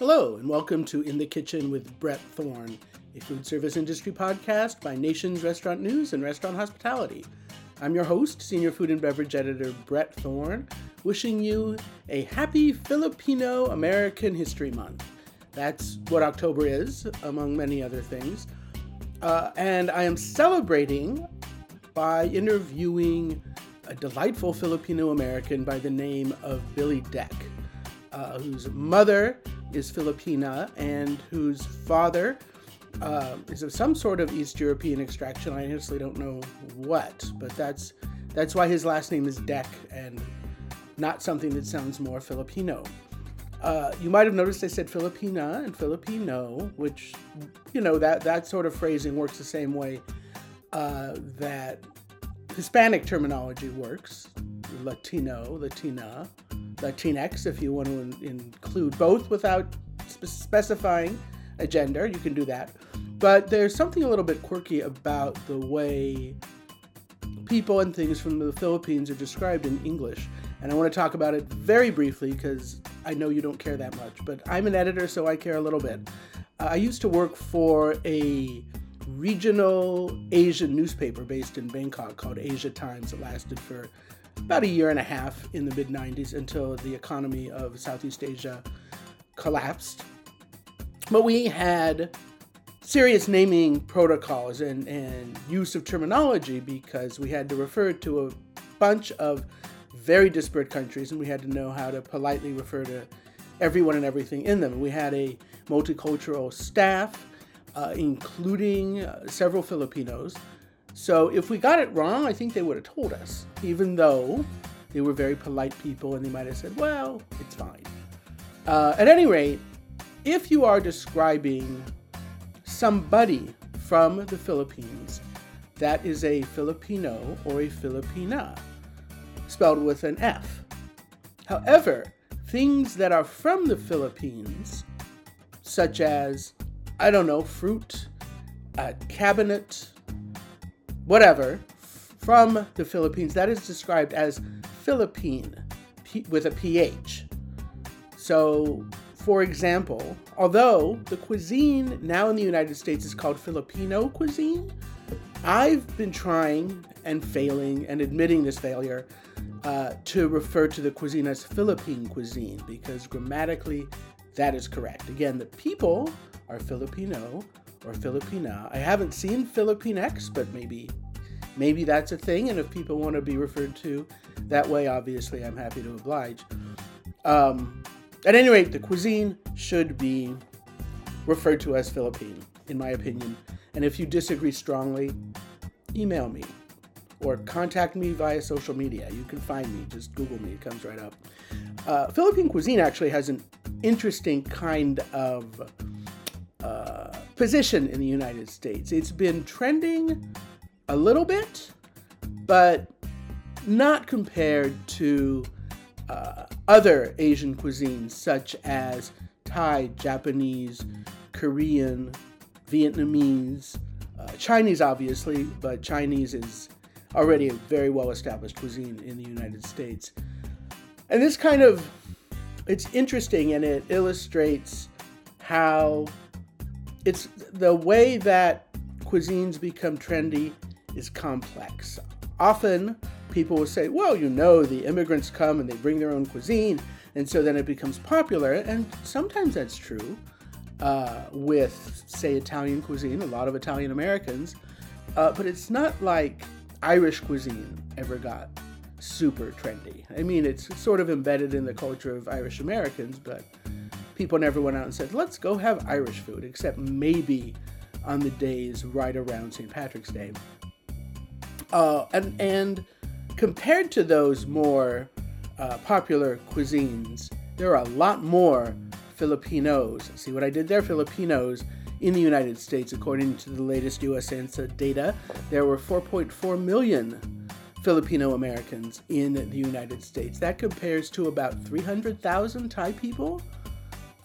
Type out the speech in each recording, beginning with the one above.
Hello, and welcome to In the Kitchen with Bret Thorn, a food service industry podcast by Nation's Restaurant News and Restaurant Hospitality. I'm your host, Senior Food and Beverage Editor Bret Thorn, wishing you a happy Filipino American History Month. That's what October is, among many other things. Uh, and I am celebrating by interviewing a delightful Filipino American by the name of Billy Dec, uh, whose mother is Filipina and whose father uh, is of some sort of East European extraction. I honestly don't know what, but that's that's why his last name is Dec and not something that sounds more Filipino. Uh, you might have noticed I said Filipina and Filipino, which you know that that sort of phrasing works the same way uh, that Hispanic terminology works. Latino, Latina, Latinx, if you want to in- include both without spe- specifying a gender, you can do that. But there's something a little bit quirky about the way people and things from the Philippines are described in English. And I want to talk about it very briefly because I know you don't care that much, but I'm an editor, so I care a little bit. Uh, I used to work for a regional Asian newspaper based in Bangkok called Asia Times. It lasted for about a year and a half in the mid 90s until the economy of Southeast Asia collapsed. But we had serious naming protocols and, and use of terminology because we had to refer to a bunch of very disparate countries and we had to know how to politely refer to everyone and everything in them. We had a multicultural staff, uh, including uh, several Filipinos. So if we got it wrong, I think they would have told us, even though they were very polite people and they might have said, well, it's fine. Uh, at any rate, if you are describing somebody from the Philippines, that is a Filipino or a Filipina, spelled with an F. However, things that are from the Philippines, such as, I don't know, fruit, a cabinet, whatever, from the Philippines, that is described as Philippine P- with a PH. So, for example, although the cuisine now in the United States is called Filipino cuisine, I've been trying and failing and admitting this failure uh, to refer to the cuisine as Philippine cuisine because grammatically that is correct. Again, the people are Filipino or Filipina. I haven't seen Filipinx, but maybe maybe that's a thing. And if people want to be referred to that way, obviously I'm happy to oblige. Um, at any rate, the cuisine should be referred to as Philippine, in my opinion. And if you disagree strongly, email me or contact me via social media. You can find me, just Google me, it comes right up. Uh, Philippine cuisine actually has an interesting kind of position in the United States. It's been trending a little bit, but not compared to uh, other Asian cuisines such as Thai, Japanese, Korean, Vietnamese, uh, Chinese, obviously, but Chinese is already a very well established cuisine in the United States. And this kind of it's interesting and it illustrates how it's the way that cuisines become trendy is complex. Often people will say, well, you know, the immigrants come and they bring their own cuisine, and so then it becomes popular. And sometimes that's true uh, with, say, Italian cuisine, a lot of Italian Americans, uh, but it's not like Irish cuisine ever got super trendy. I mean, it's sort of embedded in the culture of Irish Americans, but people never went out and said, let's go have Irish food, except maybe on the days right around St. Patrick's Day. Uh, and, and compared to those more uh, popular cuisines, there are a lot more Filipinos. See what I did there? Filipinos in the United States, according to the latest US Census data, there were 4.4 million Filipino Americans in the United States. That compares to about 300,000 Thai people,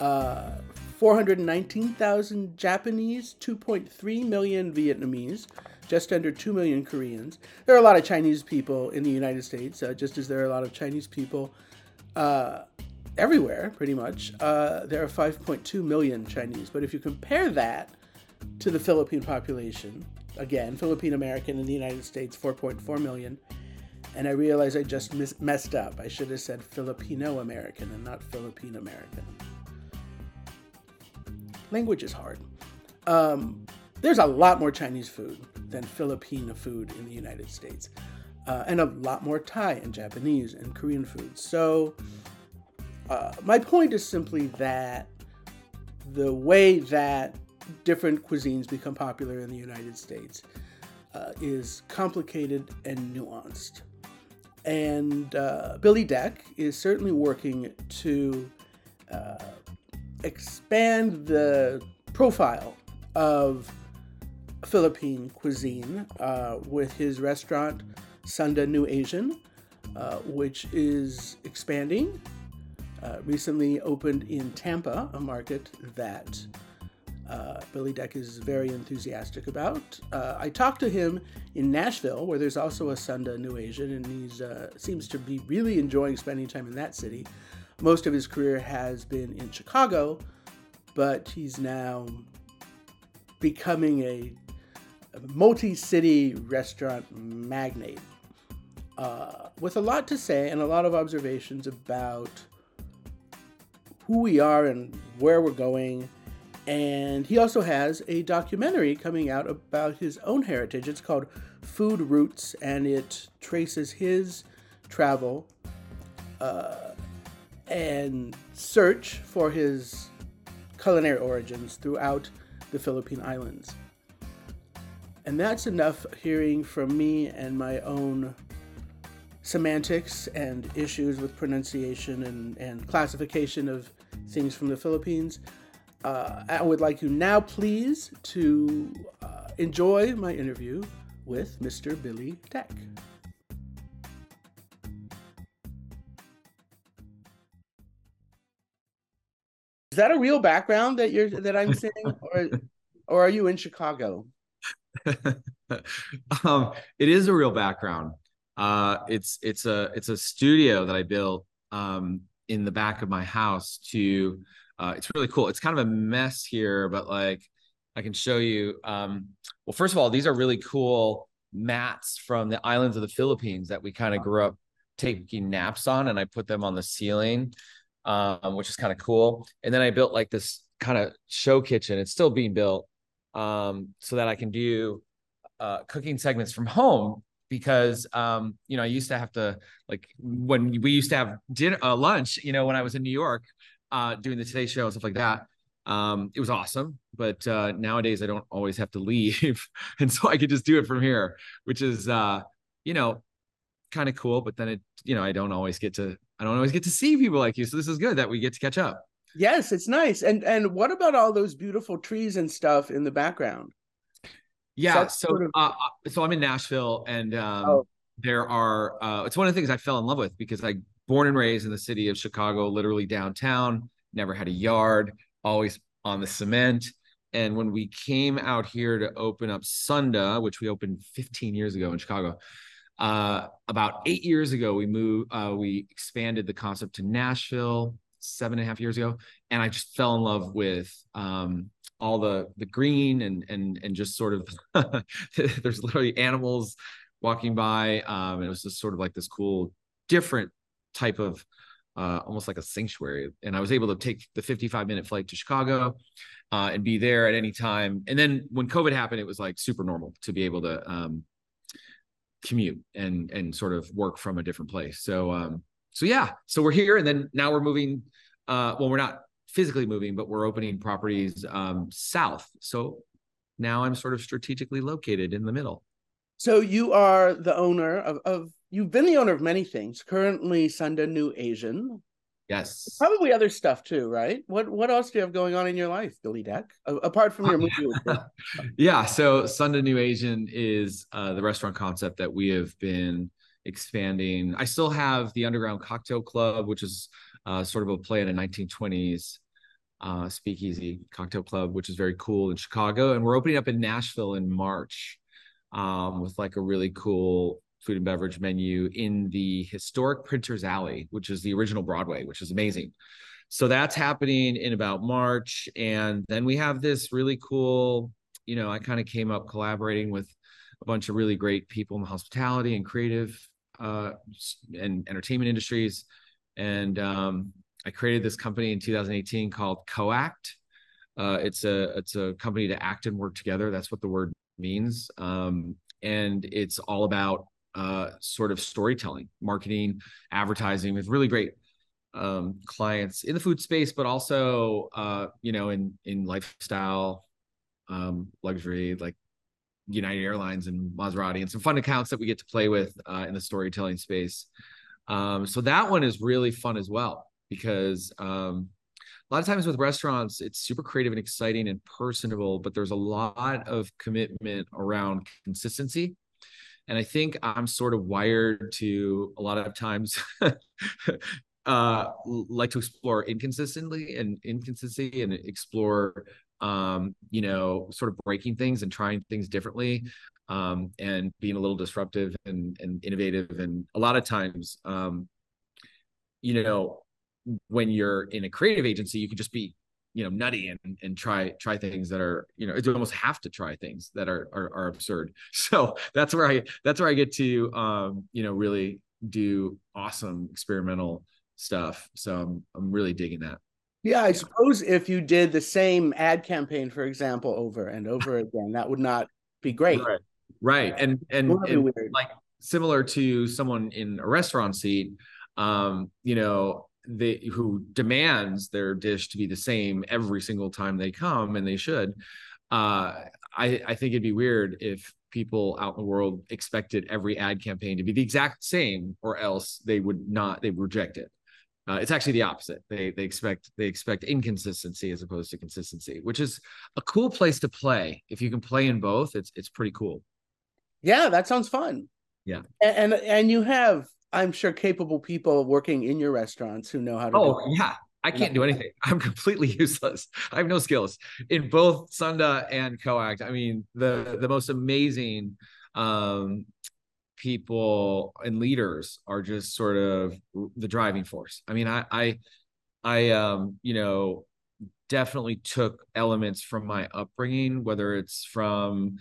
uh, 419,000 Japanese, 2.3 million Vietnamese, just under 2 million Koreans. There are a lot of Chinese people in the United States, uh, just as there are a lot of Chinese people uh, everywhere, pretty much. Uh, there are 5.2 million Chinese. But if you compare that to the Philippine population, again, Philippine American in the United States, 4.4 million. And I realize I just mis- messed up. I should have said Filipino American and not Philippine American. Language is hard. Um, there's a lot more Chinese food than Filipino food in the United States, uh, and a lot more Thai and Japanese and Korean food. So, uh, my point is simply that the way that different cuisines become popular in the United States uh, is complicated and nuanced. And uh, Billy Dec is certainly working to uh, expand the profile of Philippine cuisine uh, with his restaurant Sunda New Asian, uh, which is expanding. Uh, recently opened in Tampa, a market that uh, Billy Dec is very enthusiastic about. Uh, I talked to him in Nashville, where there's also a Sunda New Asian, and he uh, seems to be really enjoying spending time in that city. Most of his career has been in Chicago, but he's now becoming a, multi city restaurant magnate uh, with a lot to say and a lot of observations about who we are and where we're going. And he also has a documentary coming out about his own heritage. It's called Food Roots, and it traces his travel uh, and search for his culinary origins throughout the Philippine Islands. And that's enough hearing from me and my own semantics and issues with pronunciation and, and classification of things from the Philippines. Uh, I would like you now, please, to uh, enjoy my interview with Mr. Billy Dec. Is that a real background that you're that I'm seeing, or or are you in Chicago? um, it is a real background. Uh, it's it's a it's a studio that I built um, in the back of my house. To uh, it's really cool. It's kind of a mess here, but like I can show you. Um, well, first of all, these are really cool mats from the islands of the Philippines that we kind of grew up taking naps on, and I put them on the ceiling um, which is kind of cool. And then I built like this kind of show kitchen. It's still being built um, so that I can do uh, cooking segments from home because um, you know I used to have to like when we used to have dinner uh, lunch. You know when I was in New York uh, doing the Today Show and stuff like that. Um, it was awesome, but uh, nowadays I don't always have to leave, and so I could just do it from here, which is uh, you know kind of cool. But then it, you know, I don't always get to I don't always get to see people like you. So this is good that we get to catch up. Yes, it's nice. And and what about all those beautiful trees and stuff in the background? Yeah, so sort of... uh, uh, so I'm in Nashville, and um, oh. there are. Uh, it's one of the things I fell in love with because I born and raised in the city of Chicago, literally downtown. Never had a yard, always on the cement. And when we came out here to open up Sunda, which we opened 15 years ago in Chicago, uh, about eight years ago, we moved, uh, we expanded the concept to Nashville seven and a half years ago, and I just fell in love with um, all the the green and and and just sort of there's literally animals walking by, um, and it was just sort of like this cool, different type of uh, almost like a sanctuary. And I was able to take the 55 minute flight to Chicago uh, and be there at any time. And then when COVID happened, it was like super normal to be able to um, commute and and sort of work from a different place. So um so yeah, so we're here and then now we're moving uh well we're not physically moving but we're opening properties um south. So now I'm sort of strategically located in the middle. So you are the owner of, of you've been the owner of many things. Currently Sunda New Asian, Yes. Probably other stuff too, right? What what else do you have going on in your life, Billy Dec, apart from your movie? yeah. So Sunda New Asian is uh, the restaurant concept that we have been expanding. I still have the Underground Cocktail Club, which is uh, sort of a play in a 1920s uh, speakeasy cocktail club, which is very cool in Chicago. And we're opening up in Nashville in March um, with like a really cool food and beverage menu in the historic Printers Alley, which is the original Broadway, which is amazing. So that's happening in about March. And then we have this really cool, you know, I kind of came up collaborating with a bunch of really great people in the hospitality and creative uh, and entertainment industries. And um, I created this company in 2018 called CoAct. Uh, it's a it's a company to act and work together. That's what the word means. Um, and it's all about uh, sort of storytelling, marketing, advertising with really great um, clients in the food space, but also uh, you know in in lifestyle, um, luxury like United Airlines and Maserati and some fun accounts that we get to play with uh, in the storytelling space. Um, so that one is really fun as well because um, a lot of times with restaurants, it's super creative and exciting and personable, but there's a lot of commitment around consistency. And I think I'm sort of wired to a lot of times uh like to explore inconsistently and inconsistency and explore um you know sort of breaking things and trying things differently um and being a little disruptive and and innovative. And a lot of times um you know when you're in a creative agency you can just be you know nutty and and try try things that are you know you almost have to try things that are, are are absurd so that's where i that's where i get to um you know really do awesome experimental stuff. So I'm I'm really digging that. Yeah, I suppose if you did the same ad campaign, for example, over and over again, that would not be great. Right. Right. And and, and like similar to someone in a restaurant seat, um, you know, they who demands their dish to be the same every single time they come, and they should. Uh, I, I think it'd be weird if people out in the world expected every ad campaign to be the exact same, or else they would not, they reject it. Uh, it's actually the opposite. They they expect they expect inconsistency as opposed to consistency, which is a cool place to play. If you can play in both, it's it's pretty cool. Yeah, that sounds fun. Yeah, and and, and you have, I'm sure, capable people working in your restaurants who know how to. Oh yeah, I can't do anything. I'm completely useless. I have no skills in both Sunda and Coact. I mean, the the most amazing um, people and leaders are just sort of the driving force. I mean, I, I, I, um, you know, definitely took elements from my upbringing, whether it's from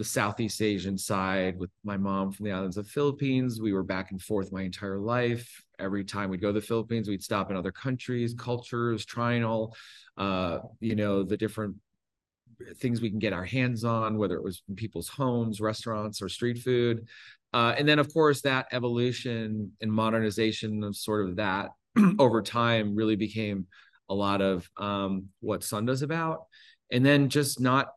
the Southeast Asian side with my mom from the islands of Philippines. We were back and forth my entire life. Every time we'd go to the Philippines, we'd stop in other countries, cultures, trying all, uh, you know, the different things we can get our hands on, whether it was people's homes, restaurants, or street food. Uh, and then, of course, that evolution and modernization of sort of that over time really became a lot of um, what Sunda's about. And then just not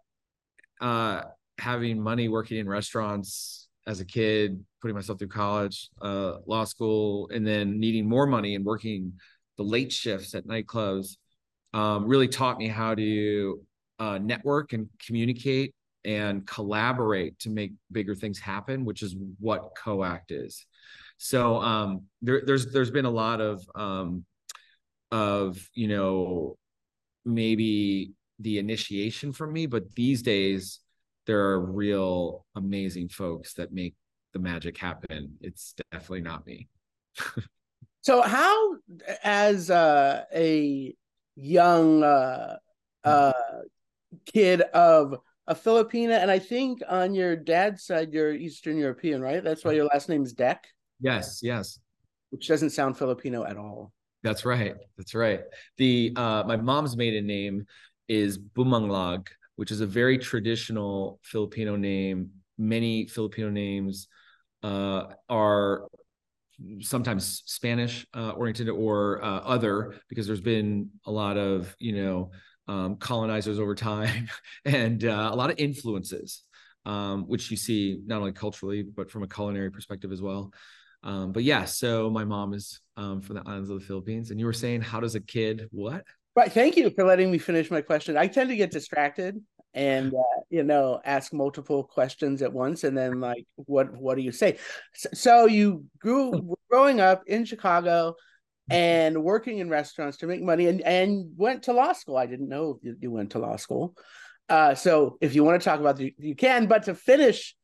uh, having money working in restaurants as a kid, putting myself through college, uh, law school, and then needing more money and working the late shifts at nightclubs um, really taught me how to uh, network and communicate and collaborate to make bigger things happen, which is what CoAct is. So um, there, there's there's been a lot of um, of you know maybe the initiation from me, but these days there are real amazing folks that make the magic happen. It's definitely not me. so how, as uh, a young uh, uh, kid of a Filipina, and I think on your dad's side you're Eastern European, right? That's why your last name is Dec. Yes, yes. Which doesn't sound Filipino at all. That's right. That's right. The uh, my mom's maiden name is Bumanglag, which is a very traditional Filipino name. Many Filipino names uh, are sometimes Spanish uh, oriented or uh, other because there's been a lot of you know um, colonizers over time and uh, a lot of influences, um, which you see not only culturally, but from a culinary perspective as well. Um, but yeah, so my mom is um, from the islands of the Philippines. And you were saying, how does a kid what? Right. Thank you for letting me finish my question. I tend to get distracted and uh, you know ask multiple questions at once and then like what what do you say so, you grew growing up in chicago and working in restaurants to make money and, and went to law school. I didn't know you, you went to law school. Uh, so if you want to talk about the, you can, but to finish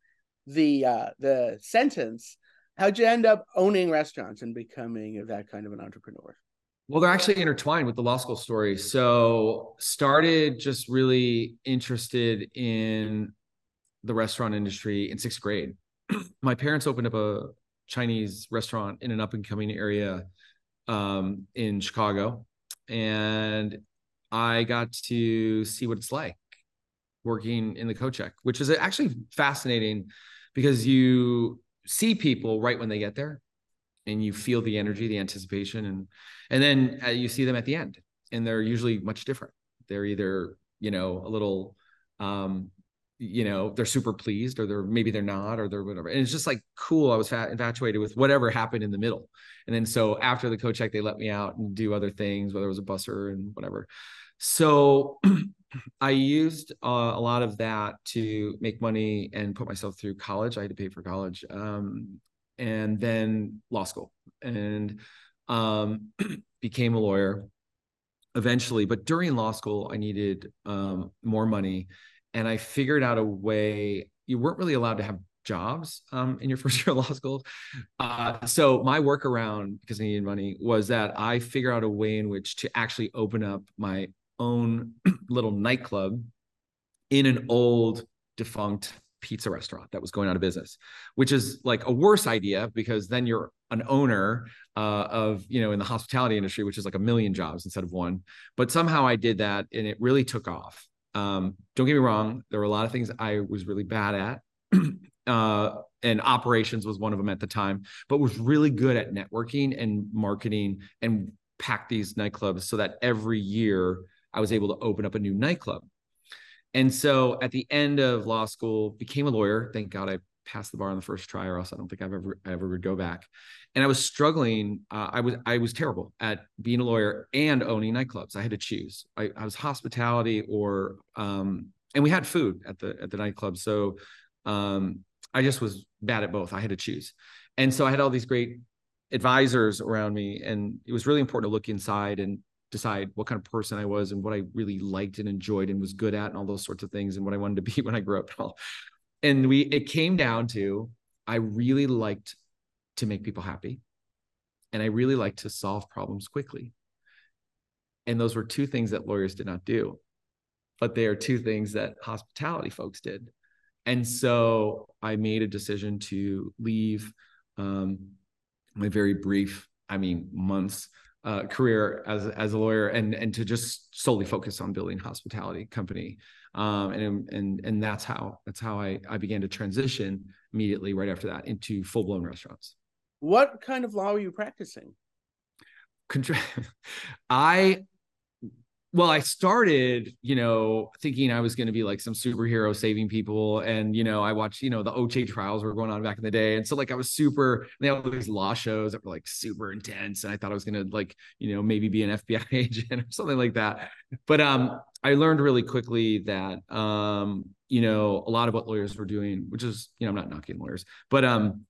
the uh, the sentence, how'd you end up owning restaurants and becoming that kind of an entrepreneur? Well, they're actually intertwined with the law school story. So, started just really interested in the restaurant industry in sixth grade. My parents opened up a Chinese restaurant in an up and coming area um, in Chicago, and I got to see what it's like working in the co-check, which is actually fascinating because you see people right when they get there and you feel the energy, the anticipation, and and then uh, you see them at the end, and they're usually much different. They're either you know a little, um, you know, they're super pleased, or they're maybe they're not, or they're whatever. And it's just like cool. I was fat, infatuated with whatever happened in the middle, and then so after the co-check, they let me out and do other things, whether it was a busser and whatever. So I used uh, a lot of that to make money and put myself through college. I had to pay for college. Um, and then law school and um, became a lawyer eventually. But during law school, I needed um, more money. And I figured out a way, you weren't really allowed to have jobs um, in your first year of law school. Uh, so my workaround, because I needed money, was that I figured out a way in which to actually open up my own little nightclub in an old defunct pizza restaurant that was going out of business, which is like a worse idea because then you're an owner uh, of, you know, in the hospitality industry, which is like a million jobs instead of one. But somehow I did that and it really took off. Um, don't get me wrong, there were a lot of things I was really bad at. uh, and operations was one of them at the time, but was really good at networking and marketing and packed these nightclubs so that every year I was able to open up a new nightclub and so at the end of law school, became a lawyer. Thank God I passed the bar on the first try, or else I don't think I've ever I ever would go back. And I was struggling. Uh, I was I was terrible at being a lawyer and owning nightclubs. I had to choose. I, I was hospitality or um, and we had food at the at the nightclub. So um, I just was bad at both. I had to choose. And so I had all these great advisors around me, and it was really important to look inside and decide what kind of person I was and what I really liked and enjoyed and was good at and all those sorts of things and what I wanted to be when I grew up and all. And we it came down to I really liked to make people happy and I really liked to solve problems quickly. And those were two things that lawyers did not do. But they are two things that hospitality folks did. And so I made a decision to leave um, my very brief, I mean, months uh, career as as a lawyer and and to just solely focus on building hospitality company um, and and and that's how that's how I I began to transition immediately right after that into full blown restaurants. What kind of law are you practicing? I well i started you know thinking i was going to be like some superhero saving people and you know i watched you know the OJ trials were going on back in the day and so like i was super they had all these law shows that were like super intense and i thought i was going to like you know maybe be an fbi agent or something like that. But um i learned really quickly that um you know a lot of what lawyers were doing which is you know i'm not knocking lawyers but um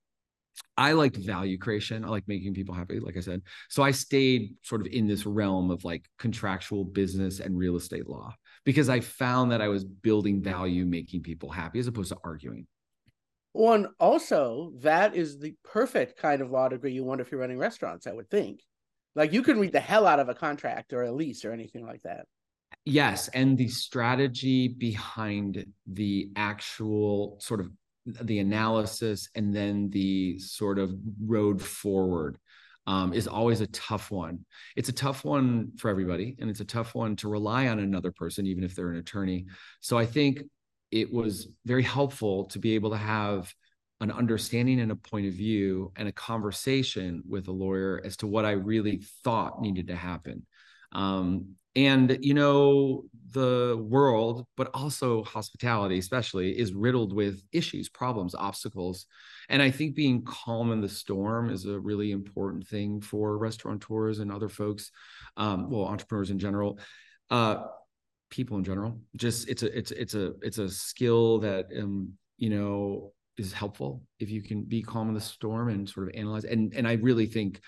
I liked value creation. I like making people happy, like I said. So I stayed sort of in this realm of like contractual business and real estate law because I found that I was building value, making people happy as opposed to arguing. One also, that is the perfect kind of law degree you want if you're running restaurants, I would think. Like you can read the hell out of a contract or a lease or anything like that. Yes. And the strategy behind the actual sort of the analysis and then the sort of road forward um, is always a tough one. It's a tough one for everybody, and it's a tough one to rely on another person, even if they're an attorney. So I think it was very helpful to be able to have an understanding and a point of view and a conversation with a lawyer as to what I really thought needed to happen. Um, and you know the world but also hospitality especially is riddled with issues problems obstacles. And i think being calm in the storm is a really important thing for restaurateurs and other folks um, well entrepreneurs in general. Uh, people in general. Just it's a it's it's a it's a skill that um you know is helpful if you can be calm in the storm and sort of analyze. And and i really think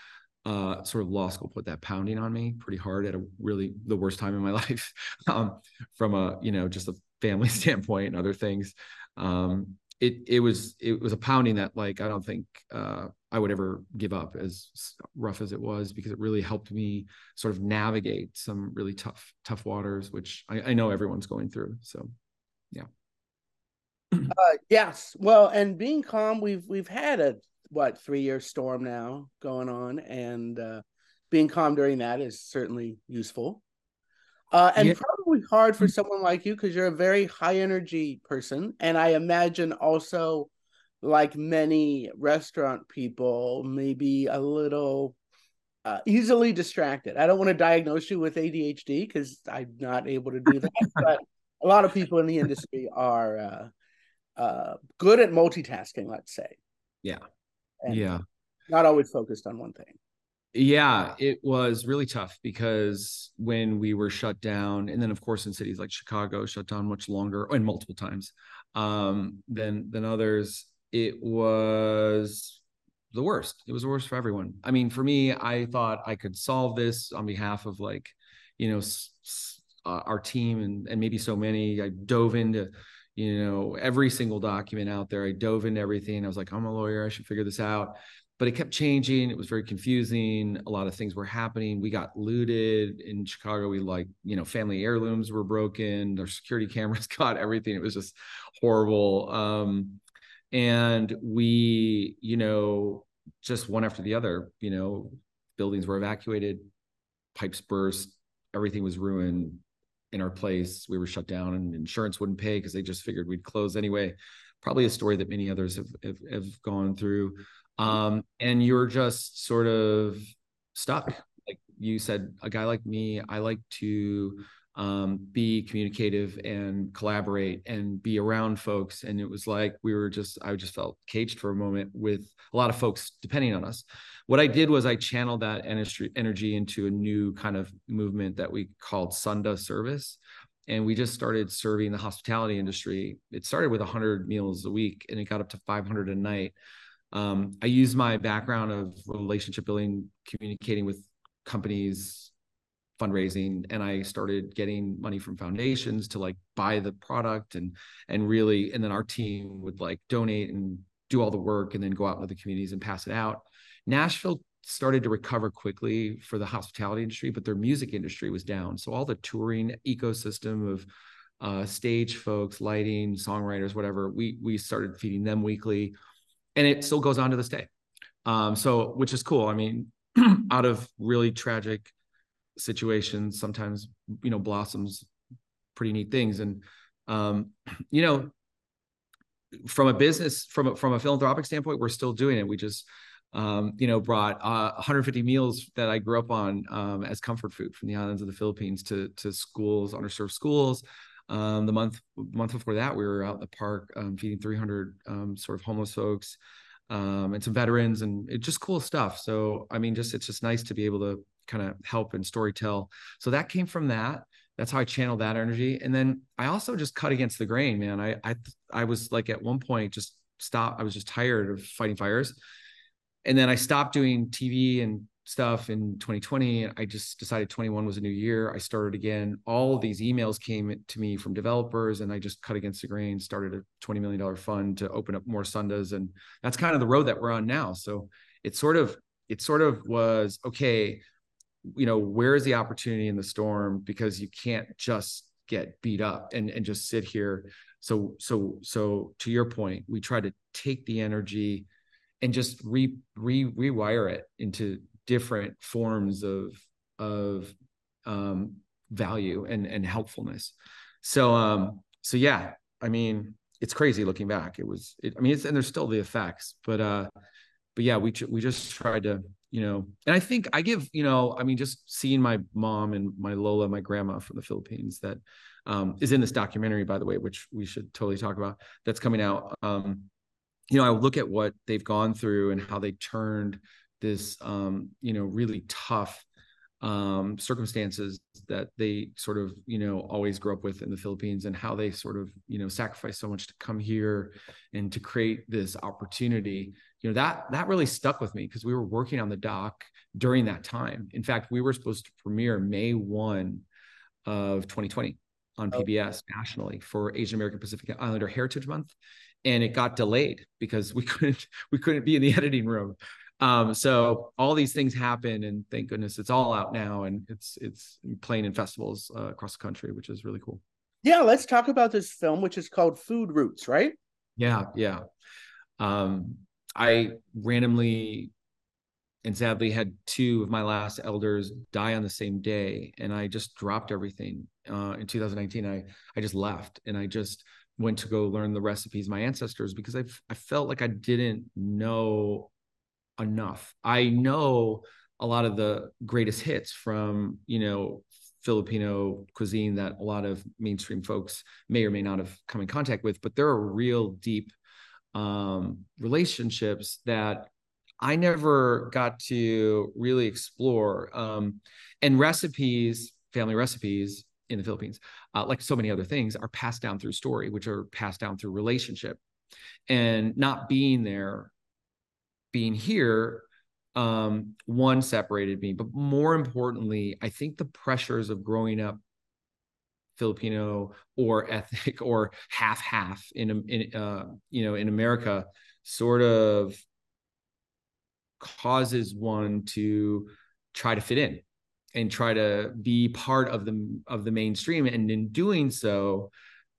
uh, sort of law school put that pounding on me pretty hard at a really the worst time in my life um, from a you know just a family standpoint and other things um, it it was it was a pounding that like I don't think uh, I would ever give up as rough as it was because it really helped me sort of navigate some really tough tough waters, which I, I know everyone's going through. So, yeah. Uh, yes, well, and being calm, we've we've had a what three year storm now going on, and uh, being calm during that is certainly useful. Uh, and yeah. probably hard for mm. someone like you because you're a very high energy person. And I imagine also, like many restaurant people, maybe a little uh, easily distracted. I don't want to diagnose you with ADHD because I'm not able to do that. but a lot of people in the industry are uh, uh, good at multitasking, let's say. Yeah. And yeah. Not always focused on one thing. Yeah, it was really tough because when we were shut down, and then of course in cities like Chicago, shut down much longer and multiple times um, than than others, it was the worst. It was the worst for everyone. I mean, for me, I thought I could solve this on behalf of like, you know, uh, our team and and maybe so many. I dove into you know every single document out there. I dove into everything. I was like, I'm a lawyer. I should figure this out but it kept changing. It was very confusing. A lot of things were happening. We got looted in Chicago. We like, you know, family heirlooms were broken. Our security cameras got everything. It was just horrible. Um, and we, you know, just one after the other, you know, buildings were evacuated, pipes burst, everything was ruined in our place. We were shut down and insurance wouldn't pay because they just figured we'd close anyway. Probably a story that many others have, have, have gone through um, and you're just sort of stuck. Like you said, a guy like me, I like to um, be communicative and collaborate and be around folks. And it was like we were just, I just felt caged for a moment with a lot of folks depending on us. What I did was I channeled that energy into a new kind of movement that we called Sunda service. And we just started serving the hospitality industry. It started with 100 meals a week and it got up to 500 a night um, I used my background of relationship building, communicating with companies, fundraising, and I started getting money from foundations to like buy the product and and really, and then our team would like donate and do all the work and then go out into the communities and pass it out. Nashville started to recover quickly for the hospitality industry, but their music industry was down. So all the touring ecosystem of uh, stage folks, lighting, songwriters, whatever, we we started feeding them weekly and it still goes on to this day. Um, so which is cool. I mean, out of really tragic situations, sometimes you know blossoms pretty neat things. And um, you know, from a business, from a, from a philanthropic standpoint, we're still doing it. We just um, you know, brought uh, 150 meals that I grew up on um, as comfort food from the islands of the Philippines to to schools, underserved schools. Um, the month month before that, we were out in the park um, feeding 300 um, sort of homeless folks um, and some veterans, and it's just cool stuff. So I mean, just it's just nice to be able to kind of help and story tell. So that came from that. That's how I channeled that energy, and then I also just cut against the grain, man. I I I was like at one point just stop. I was just tired of fighting fires, and then I stopped doing TV and stuff in 2020 i just decided 21 was a new year i started again all of these emails came to me from developers and i just cut against the grain started a 20 million dollar fund to open up more sundas and that's kind of the road that we're on now so it sort of it sort of was okay you know where is the opportunity in the storm because you can't just get beat up and and just sit here so so so to your point we try to take the energy and just re, re rewire it into different forms of of um, value and and helpfulness. So um so yeah, I mean it's crazy looking back. It was it, I mean it's and there's still the effects, but uh but yeah, we we just tried to you know and i think i give you know i mean just seeing my mom and my lola my grandma from the philippines that um, is in this documentary by the way which we should totally talk about that's coming out um, you know i look at what they've gone through and how they turned this um, you know really tough um, circumstances that they sort of you know always grew up with in the Philippines and how they sort of you know sacrificed so much to come here and to create this opportunity you know that that really stuck with me because we were working on the doc during that time in fact we were supposed to premiere May 1 of 2020 on PBS nationally for Asian American Pacific Islander Heritage Month and it got delayed because we couldn't we couldn't be in the editing room. Um, so all these things happen, and thank goodness it's all out now, and it's it's playing in festivals uh, across the country, which is really cool. Yeah, let's talk about this film, which is called Food Roots, right? Yeah, yeah. Um, I randomly and sadly had two of my last elders die on the same day, and I just dropped everything. Uh, in 2019, I I just left, and I just went to go learn the recipes my ancestors because I I felt like I didn't know enough. I know a lot of the greatest hits from you know Filipino cuisine that a lot of mainstream folks may or may not have come in contact with, but there are real deep um, relationships that I never got to really explore. Um, and recipes, family recipes in the Philippines, uh, like so many other things, are passed down through story, which are passed down through relationship. And not being there, being here, um, one separated me. But more importantly, I think the pressures of growing up Filipino or ethnic or half half in in uh, you know in America sort of causes one to try to fit in and try to be part of the of the mainstream and in doing so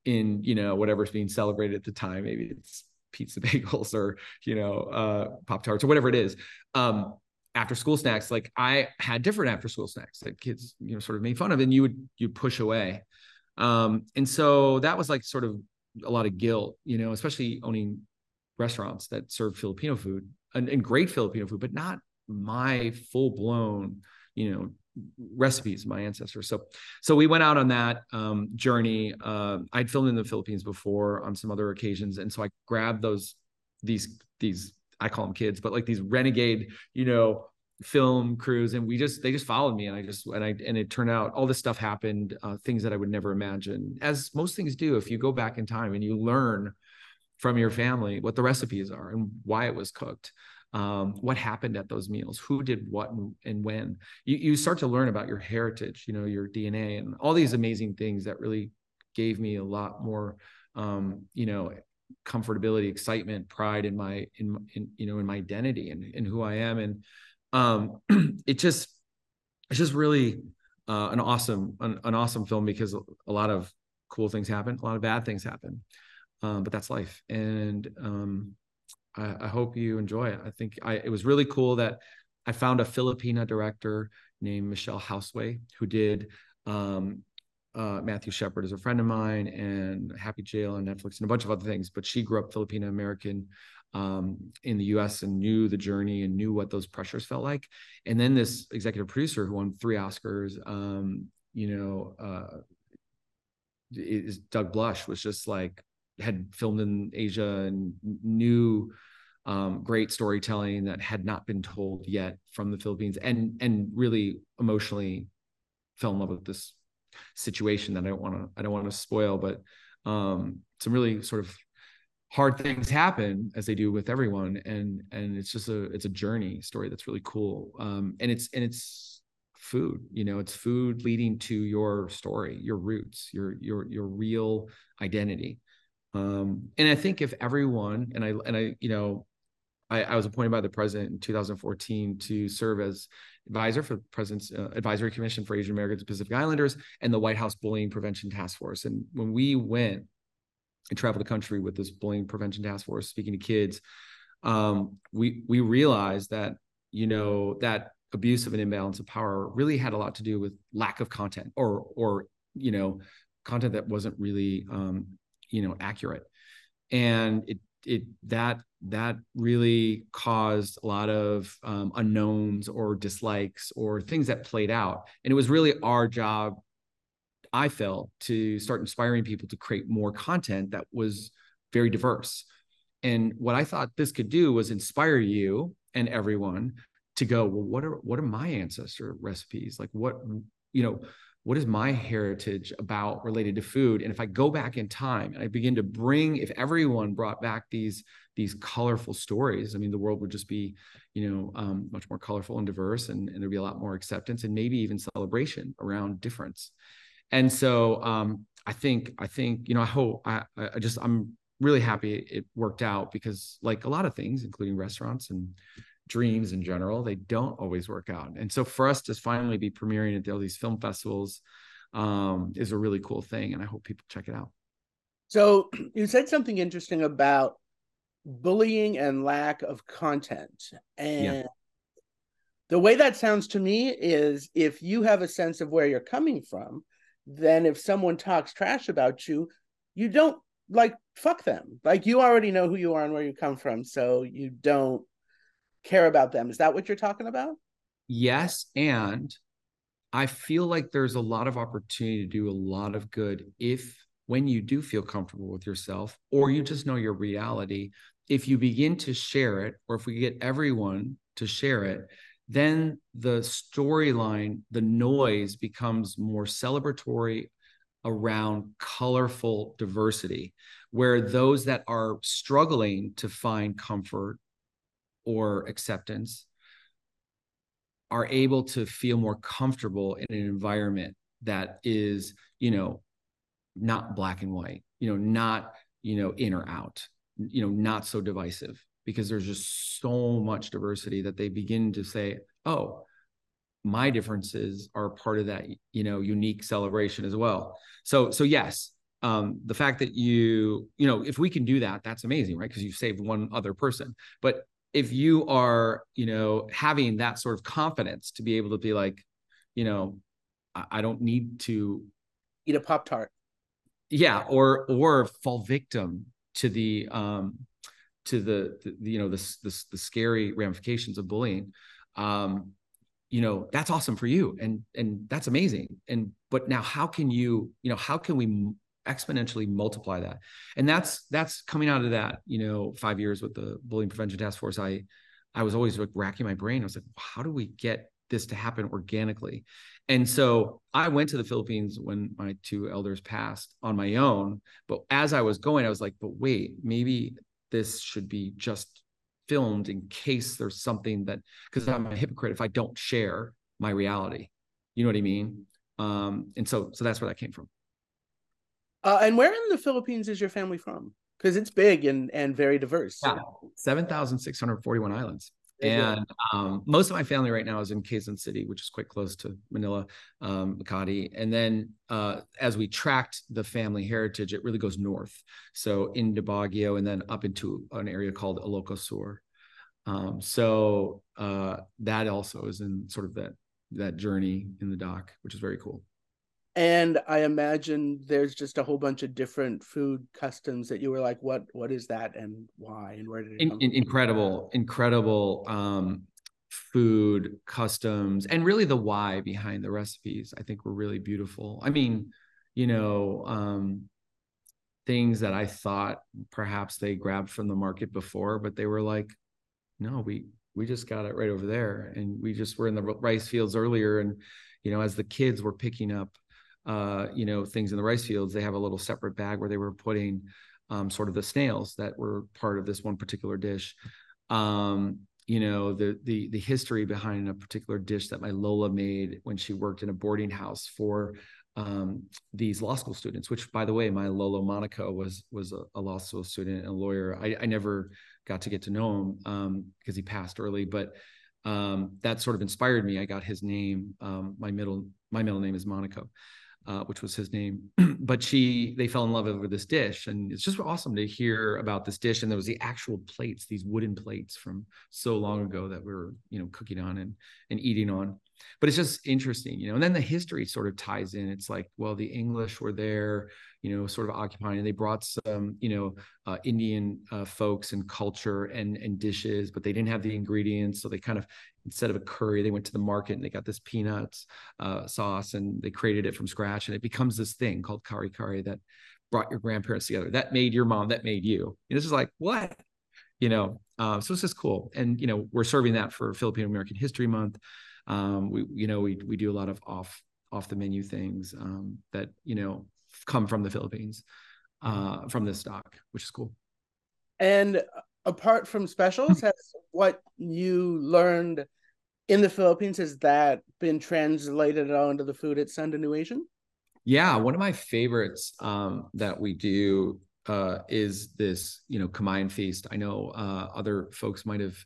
in you know whatever's being celebrated at the time maybe it's pizza bagels or you know uh pop tarts or whatever it is um after school snacks like i had different after school snacks that kids you know sort of made fun of and you would you push away. Um and so that was like sort of a lot of guilt you know especially owning restaurants that serve filipino food and, and great filipino food but not my full blown you know recipes my ancestors. So so we went out on that um, journey. Uh, i'd filmed in the philippines before on some other occasions. And so i grabbed those these these i call them kids but like these renegade you know film crews. And we just they just followed me. And i just and i and it turned out all this stuff happened uh, things that i would never imagine. As most things do if you go back in time and you learn from your family what the recipes are and why it was cooked um, what happened at those meals, who did what and, and when. You, you start to learn about your heritage, you know, your DNA and all these amazing things that really gave me a lot more, um, you know, comfortability, excitement, pride in my, in, in you know, in my identity and, in who I am. And um, it just, it's just really uh, an awesome, an, an awesome film because a lot of cool things happen, a lot of bad things happen. Um, but that's life. And um, I, I hope you enjoy it. I think I, it was really cool that I found a Filipina director named Michele Josue who did um, uh, Matthew Shepard is a friend of mine and Happy Jail on Netflix and a bunch of other things. But she grew up Filipino American um, in the US and knew the journey and knew what those pressures felt like. And then this executive producer who won three Oscars, um, you know, uh, is Doug Blush was just like had filmed in Asia and knew um, great storytelling that had not been told yet from the Philippines, and and really emotionally fell in love with this situation that I don't want to I don't want to spoil, but um, some really sort of hard things happen as they do with everyone, and and it's just a it's a journey story that's really cool, um, and it's and it's food you know it's food leading to your story your roots your your your real identity um, and I think if everyone and I and I, you know, I, I was appointed by the president in 2014 to serve as advisor for the president's uh, advisory commission for Asian Americans and Pacific Islanders and the White House Bullying Prevention Task Force. And when we went and traveled the country with this bullying prevention task force, speaking to kids, um, we we realized that you know that abuse of an imbalance of power really had a lot to do with lack of content or or you know content that wasn't really um, you know accurate. And it it that that really caused a lot of um, unknowns or dislikes or things that played out. And it was really our job i felt to start inspiring people to create more content that was very diverse. And what i thought this could do was inspire you and everyone to go well what are what are my ancestor recipes? Like what you know what is my heritage about related to food? And if i go back in time and i begin to bring if everyone brought back these these colorful stories i mean the world would just be you know um, much more colorful and diverse and, and, there'd be a lot more acceptance and maybe even celebration around difference. And so um, i think i think you know i hope i i just i'm really happy it worked out because like a lot of things including restaurants and dreams in general they don't always work out and so for us to finally be premiering at all these film festivals um, is a really cool thing and i hope people check it out so you said something interesting about bullying and lack of content and yeah. the way that sounds to me is if you have a sense of where you're coming from then if someone talks trash about you you don't like fuck them. Like you already know who you are and where you come from, so you don't care about them. Is that what you're talking about? Yes, and I feel like there's a lot of opportunity to do a lot of good if when you do feel comfortable with yourself or you just know your reality, if you begin to share it or if we get everyone to share it, then the storyline, the noise becomes more celebratory around colorful diversity, where those that are struggling to find comfort or acceptance are able to feel more comfortable in an environment that is, you know, not black and white, you know, not, you know, in or out, you know, not so divisive because there's just so much diversity that they begin to say, oh, my differences are part of that you know unique celebration as well. So so yes um the fact that you you know if we can do that that's amazing right? Because you saved one other person. But if you are you know having that sort of confidence to be able to be like you know i, I don't need to eat a pop tart yeah or or fall victim to the um to the, the you know the, the the scary ramifications of bullying um you know that's awesome for you and and that's amazing. And but now how can you you know how can we exponentially multiply that and that's that's coming out of that you know five years with the bullying prevention task force i i was always like racking my brain i was like how do we get this to happen organically and so i went to the philippines when my two elders passed on my own but as i was going i was like but wait maybe this should be just filmed in case there's something that because I'm a hypocrite if I don't share my reality. You know what I mean? Um, and so so that's where that came from. Uh, and where in the Philippines is your family from? Because it's big and and very diverse. Yeah, seven thousand six hundred forty-one islands. And um, most of my family right now is in Quezon City, which is quite close to Manila, um, Makati. And then uh, as we tracked the family heritage, it really goes north. So into Baguio and then up into an area called Ilocos Sur. Um, so uh, that also is in sort of that that journey in the doc, which is very cool. And I imagine there's just a whole bunch of different food customs that you were like, what what is that and why and where did it in, in, incredible, incredible um, food customs and really the why behind the recipes. I think were really beautiful. I mean, you know, um, things that I thought perhaps they grabbed from the market before, but they were like, no, we we just got it right over there, and we just were in the rice fields earlier, and you know, as the kids were picking up uh, you know, things in the rice fields, they have a little separate bag where they were putting um, sort of the snails that were part of this one particular dish. Um, you know, the the the history behind a particular dish that my Lola made when she worked in a boarding house for um, these law school students. Which, by the way, my Lolo Monaco was was a, a law school student and a lawyer. I, I never got to get to know him because um, he passed early, but um, that sort of inspired me. I got his name. Um, my middle my middle name is Monaco uh, which was his name. but she, they fell in love over this dish, and it's just awesome to hear about this dish. And there was the actual plates, these wooden plates from so long ago that we were, you know, cooking on and and eating on. But it's just interesting, you know. And then the history sort of ties in. It's like, well, the English were there, you know, sort of occupying, and they brought some, you know, uh, Indian uh, folks and culture and and dishes, but they didn't have the ingredients, so they kind of instead of a curry, they went to the market and they got this peanuts uh, sauce and they created it from scratch, and it becomes this thing called kare kare that brought your grandparents together. That made your mom. That made you. And it's just like what, you know. Uh, so it's just cool, and you know, we're serving that for Filipino American History Month. Um, we, you know, we we do a lot of off off the menu things um, that you know come from the Philippines uh, from this stock, which is cool. And apart from specials, has what you learned in the Philippines has that been translated onto the food at Sunda New Asian? Yeah, one of my favorites um, that we do uh, is this, you know, Kamayan feast. I know uh, other folks might have,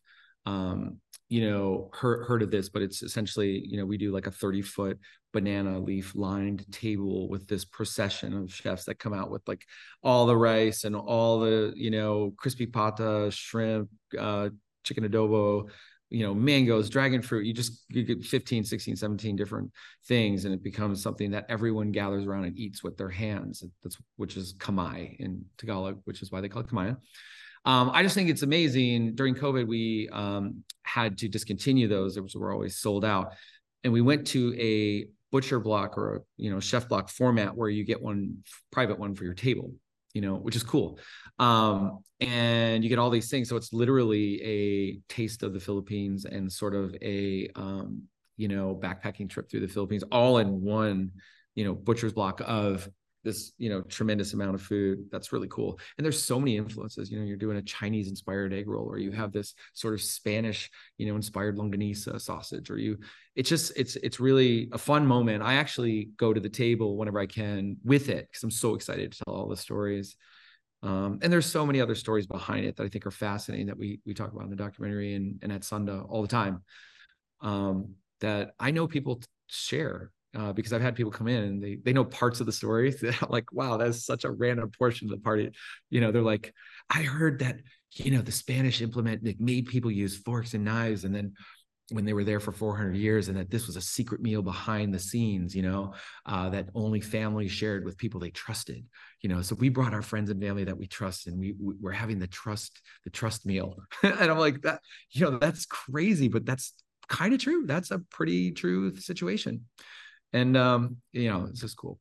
um, you know, heard heard of this, but it's essentially, you know, we do like a 30 foot banana leaf lined table with this procession of chefs that come out with like all the rice and all the, you know, crispy pata, shrimp, uh, chicken adobo, you know mangoes dragon fruit. You just you get 15 16 17 different things and it becomes something that everyone gathers around and eats with their hands. That's which is kamay in tagalog which is why they call it Kamayan um, i just think it's amazing during covid we um, had to discontinue those those were always sold out and we went to a butcher block or a you know chef block format where you get one private one for your table you know, which is cool. Um, and you get all these things. So it's literally a taste of the Philippines and sort of a, um, you know, backpacking trip through the Philippines, all in one, you know, butcher's block of this you know tremendous amount of food. That's really cool. And there's so many influences. You know you're doing a chinese inspired egg roll or you have this sort of spanish you know inspired longanisa sausage or you it's just it's it's really a fun moment. I actually go to the table whenever i can with it because i'm so excited to tell all the stories. Um, and there's so many other stories behind it that i think are fascinating that we we talk about in the documentary and, and at sunda all the time um, that i know people share uh, because I've had people come in and they they know parts of the story. Like, wow, that's such a random portion of the party. You know, they're like, I heard that you know the Spanish implement that made people use forks and knives, and then when they were there for 400 years, and that this was a secret meal behind the scenes. You know, uh, that only families shared with people they trusted. You know, so we brought our friends and family that we trust, and we, we we're having the trust the trust meal. and I'm like that. You know, that's crazy, but that's kind of true. That's a pretty true situation and um, you know, it's just cool.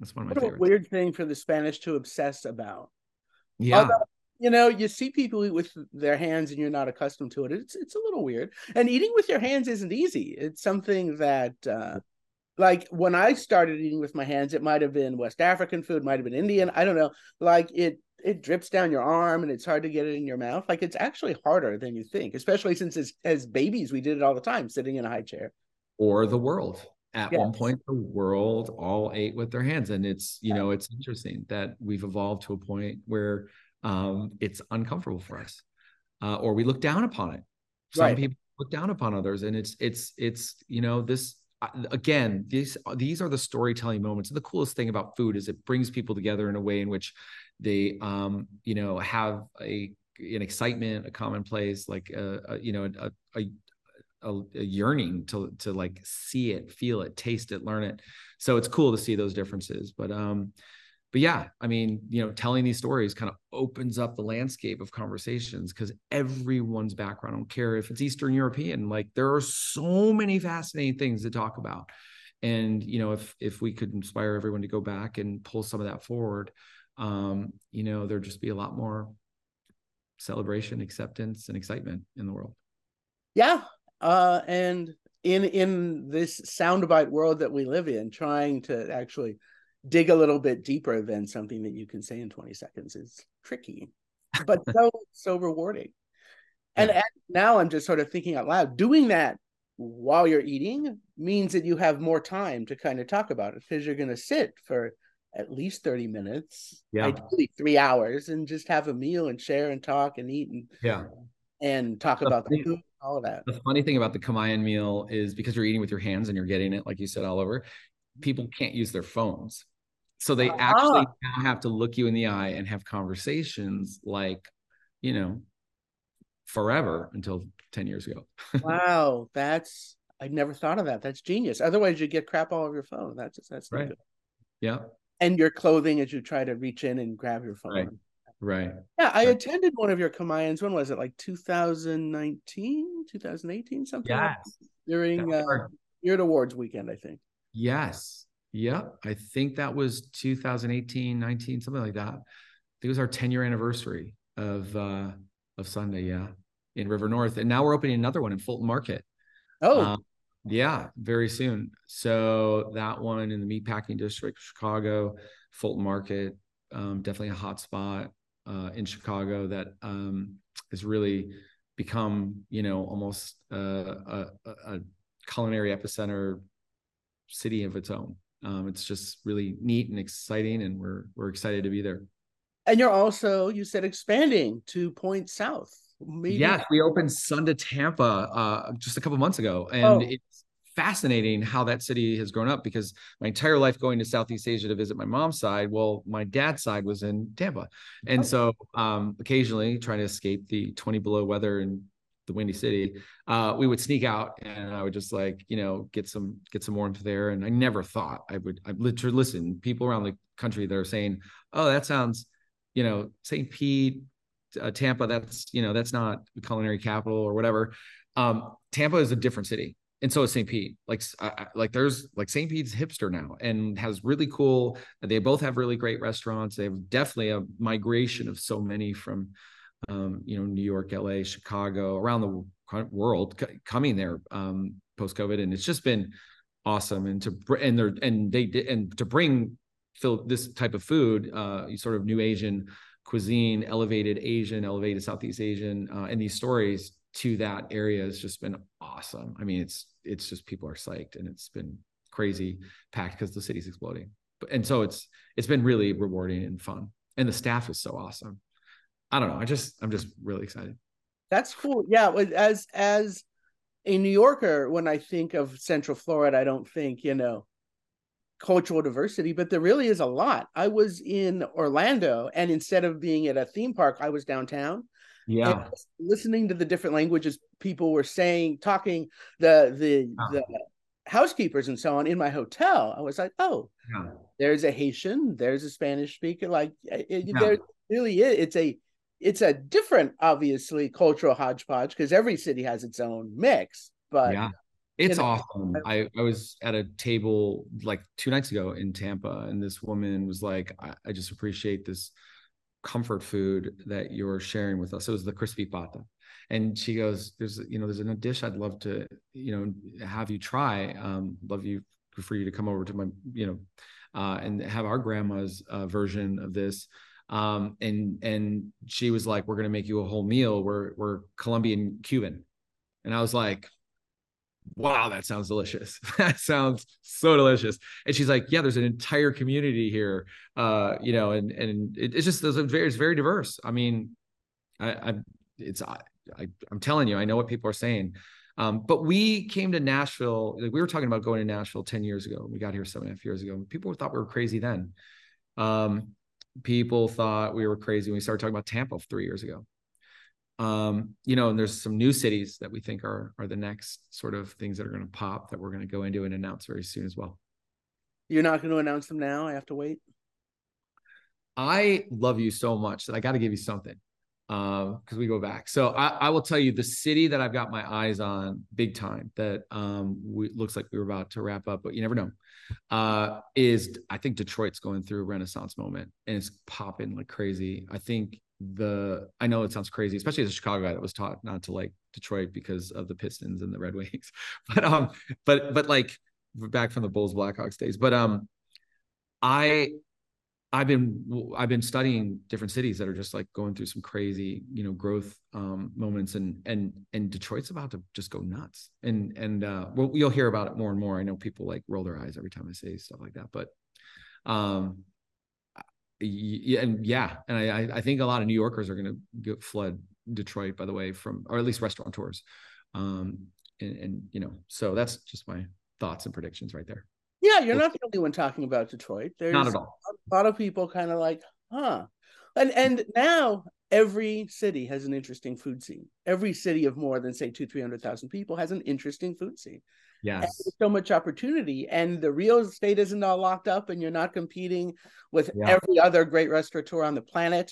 That's one of my what favorites. weird thing for the Spanish to obsess about. Yeah. Although, you know, you see people eat with their hands and you're not accustomed to it. It's it's a little weird. And eating with your hands isn't easy. It's something that uh like when I started eating with my hands, it might have been West African food, might have been Indian. I don't know. Like it it drips down your arm and it's hard to get it in your mouth. Like it's actually harder than you think, especially since as, as babies we did it all the time, sitting in a high chair. Or the world at yes. one point the world all ate with their hands and it's you know it's interesting that we've evolved to a point where um, it's uncomfortable for us uh, or we look down upon it some right. people look down upon others and it's it's it's you know this uh, again these these are the storytelling moments and the coolest thing about food is it brings people together in a way in which they um you know have a an excitement a commonplace like a, a you know a, a, a, a, yearning to to like see it, feel it, taste it, learn it. So it's cool to see those differences. But um, but yeah, I mean, you know, telling these stories kind of opens up the landscape of conversations because everyone's background, I don't care if it's Eastern European, like there are so many fascinating things to talk about. And you know, if if we could inspire everyone to go back and pull some of that forward, um, you know, there'd just be a lot more celebration, acceptance, and excitement in the world. Yeah, uh, and in in this soundbite world that we live in, trying to actually dig a little bit deeper than something that you can say in 20 seconds is tricky, but so so rewarding. And, and now I'm just sort of thinking out loud. Doing that while you're eating means that you have more time to kind of talk about it because you're going to sit for at least 30 minutes, yeah. ideally three hours, and just have a meal and share and talk and eat and yeah and talk about the food all of that. The funny thing about the Kamayan meal is because you're eating with your hands and you're getting it, like you said, all over, people can't use their phones. So they uh-huh. actually have to look you in the eye and have conversations like, you know, forever until 10 years ago. wow. That's, I never thought of that. That's genius. Otherwise, you get crap all over your phone. That's, just, that's right. Good. Yeah. And your clothing as you try to reach in and grab your phone. Right. Right. Yeah, I right. attended one of your Kamayans. When was it? Like 2019, 2018, something. Yes. Like during uh, Spirit Awards weekend, I think. Yes. Yep. I think that was 2018, 19, something like that. I think it was our 10 year anniversary of uh of Sunda. Yeah, in River North, and now we're opening another one in Fulton Market. Oh. Um, yeah, very soon. So that one in the meatpacking district, Chicago, Fulton Market, um, definitely a hot spot uh, in Chicago that um, has really become, you know, almost a, a, a, culinary epicenter city of its own. Um, it's just really neat and exciting, and we're we're excited to be there. And you're also, you said, expanding to Point South. Maybe. Yes, we opened Sunda Tampa uh, just a couple months ago, and oh. it's fascinating how that city has grown up because my entire life going to Southeast Asia to visit my mom's side, well, my dad's side was in Tampa, and oh. so um, occasionally trying to escape the 20 below weather and the windy city uh, we would sneak out and i would just like you know get some get some warmth there. And i never thought i would i literally listen people around the country that are saying oh that sounds you know st pete uh, tampa that's you know that's not the culinary capital or whatever. Um, tampa is a different city and so is st pete. Like uh, like there's like st pete's hipster now and has really cool they both have really great restaurants. They have definitely a migration of so many from um, you know, New York, LA, Chicago, around the world coming there um, post COVID, and it's just been awesome. And to and they and they did and to bring this type of food, uh, sort of new Asian cuisine, elevated Asian, elevated Southeast Asian, uh, and these stories to that area has just been awesome. I mean, it's it's just people are psyched, and it's been crazy mm-hmm. packed because the city's exploding. And so it's it's been really rewarding and fun, and the staff is so awesome. I don't know. I just I'm just really excited. That's cool. Yeah, as as a New Yorker, when I think of Central Florida, I don't think you know cultural diversity, but there really is a lot. I was in Orlando, and instead of being at a theme park, I was downtown. Yeah, listening to the different languages people were saying, talking the the oh. the housekeepers and so on in my hotel. I was like, oh, yeah. there's a Haitian, there's a Spanish speaker. Like it, yeah. there really is. It's a it's a different, obviously, cultural hodgepodge because every city has its own mix. But yeah, it's you know, awesome. I, I was at a table like two nights ago in Tampa, and this woman was like, I, I just appreciate this comfort food that you're sharing with us. It was the crispy pata. And she goes, There's, you know, there's a dish I'd love to, you know, have you try. Um, love you for you to come over to my, you know, uh, and have our grandma's uh, version of this um, and and she was like, "We're gonna make you a whole meal. We're we're Colombian Cuban," and I was like, "Wow, that sounds delicious. that sounds so delicious." And she's like, "Yeah, there's an entire community here, uh, you know, and and it, it's just there's very it's very diverse. I mean, I, I it's I, I I'm telling you, I know what people are saying." Um, but we came to Nashville. Like we were talking about going to Nashville 10 years ago. We got here seven and a half years ago. People thought we were crazy then. Um, people thought we were crazy when we started talking about Tampa three years ago. Um, you know, and there's some new cities that we think are are the next sort of things that are going to pop that we're going to go into and announce very soon as well. You're not going to announce them now. I have to wait. I love you so much that I got to give you something because um, we go back. So I, I, will tell you the city that I've got my eyes on big time that um, we, looks like we were about to wrap up, but you never know. Uh, is I think Detroit's going through a renaissance moment and it's popping like crazy. I think the I know it sounds crazy, especially as a Chicago guy that was taught not to like Detroit because of the Pistons and the Red Wings, but um, but but like back from the Bulls Blackhawks days. But um, I I've been I've been studying different cities that are just like going through some crazy you know growth um, moments and and and Detroit's about to just go nuts and and uh, well you'll hear about it more and more. I know people like roll their eyes every time I say stuff like that, but um and yeah and I I think a lot of New Yorkers are going to flood Detroit by the way from or at least restaurateurs um and, and you know so that's just my thoughts and predictions right there. Yeah, you're not the only one talking about Detroit. There's not at all. a lot of people kind of like, huh. And and now every city has an interesting food scene. Every city of more than say two, three hundred thousand people has an interesting food scene. Yes. so much opportunity. And the real estate isn't all locked up and you're not competing with yeah. every other great restaurateur on the planet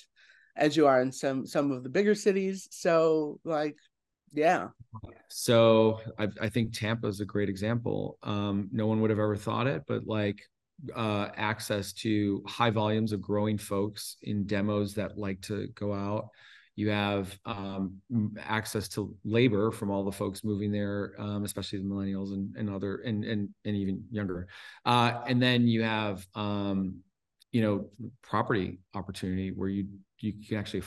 as you are in some some of the bigger cities. So like yeah. So I, I think Tampa is a great example. Um, no one would have ever thought it, but like uh, access to high volumes of growing folks in demos that like to go out. You have um, access to labor from all the folks moving there, um, especially the millennials and, and other and and and even younger. Uh, and then you have um, you know property opportunity where you you can actually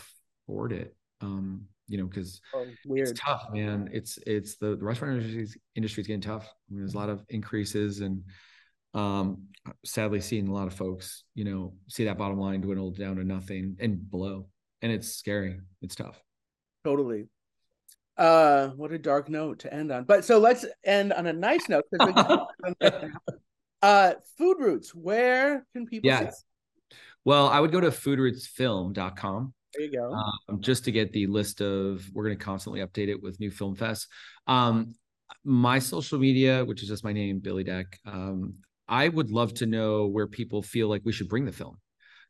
afford it. Um, you know, because oh, it's tough, man. It's it's the, the restaurant industry industry is getting tough. I mean, there's a lot of increases and um, sadly seeing a lot of folks, you know, see that bottom line dwindle down to nothing and below. And it's scary. It's tough. Totally. Uh, what a dark note to end on. But so let's end on a nice note. uh, Food Roots, where can people yes. Well, I would go to foodrootsfilm.com. There you go. Um, just to get the list of, we're going to constantly update it with new film fests. Um, my social media, which is just my name, Billy Dec. Um, I would love to know where people feel like we should bring the film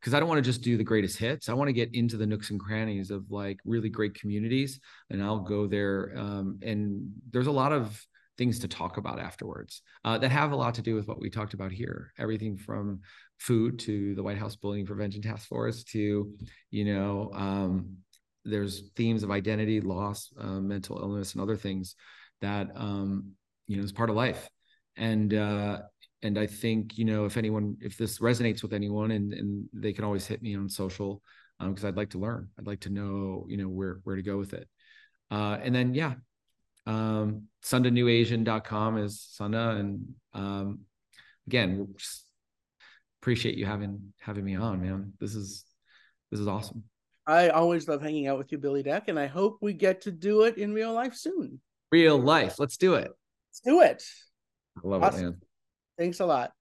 because I don't want to just do the greatest hits. I want to get into the nooks and crannies of like really great communities, and I'll go there. Um, and there's a lot of things to talk about afterwards uh, that have a lot to do with what we talked about here. Everything from food to the White House Bullying Prevention Task Force to, you know, um, there's themes of identity, loss, uh, mental illness, and other things that um, you know is part of life. And uh, and I think you know if anyone if this resonates with anyone and and they can always hit me on social because um, I'd like to learn. I'd like to know you know where where to go with it. Uh, and then yeah, um, sundanewasian.com is Sunda and um, again appreciate you having having me on, man. This is this is awesome. I always love hanging out with you, Billy Dec, and I hope we get to do it in real life soon. Real life. Let's do it. Let's do it. I love awesome. it, man. Thanks a lot.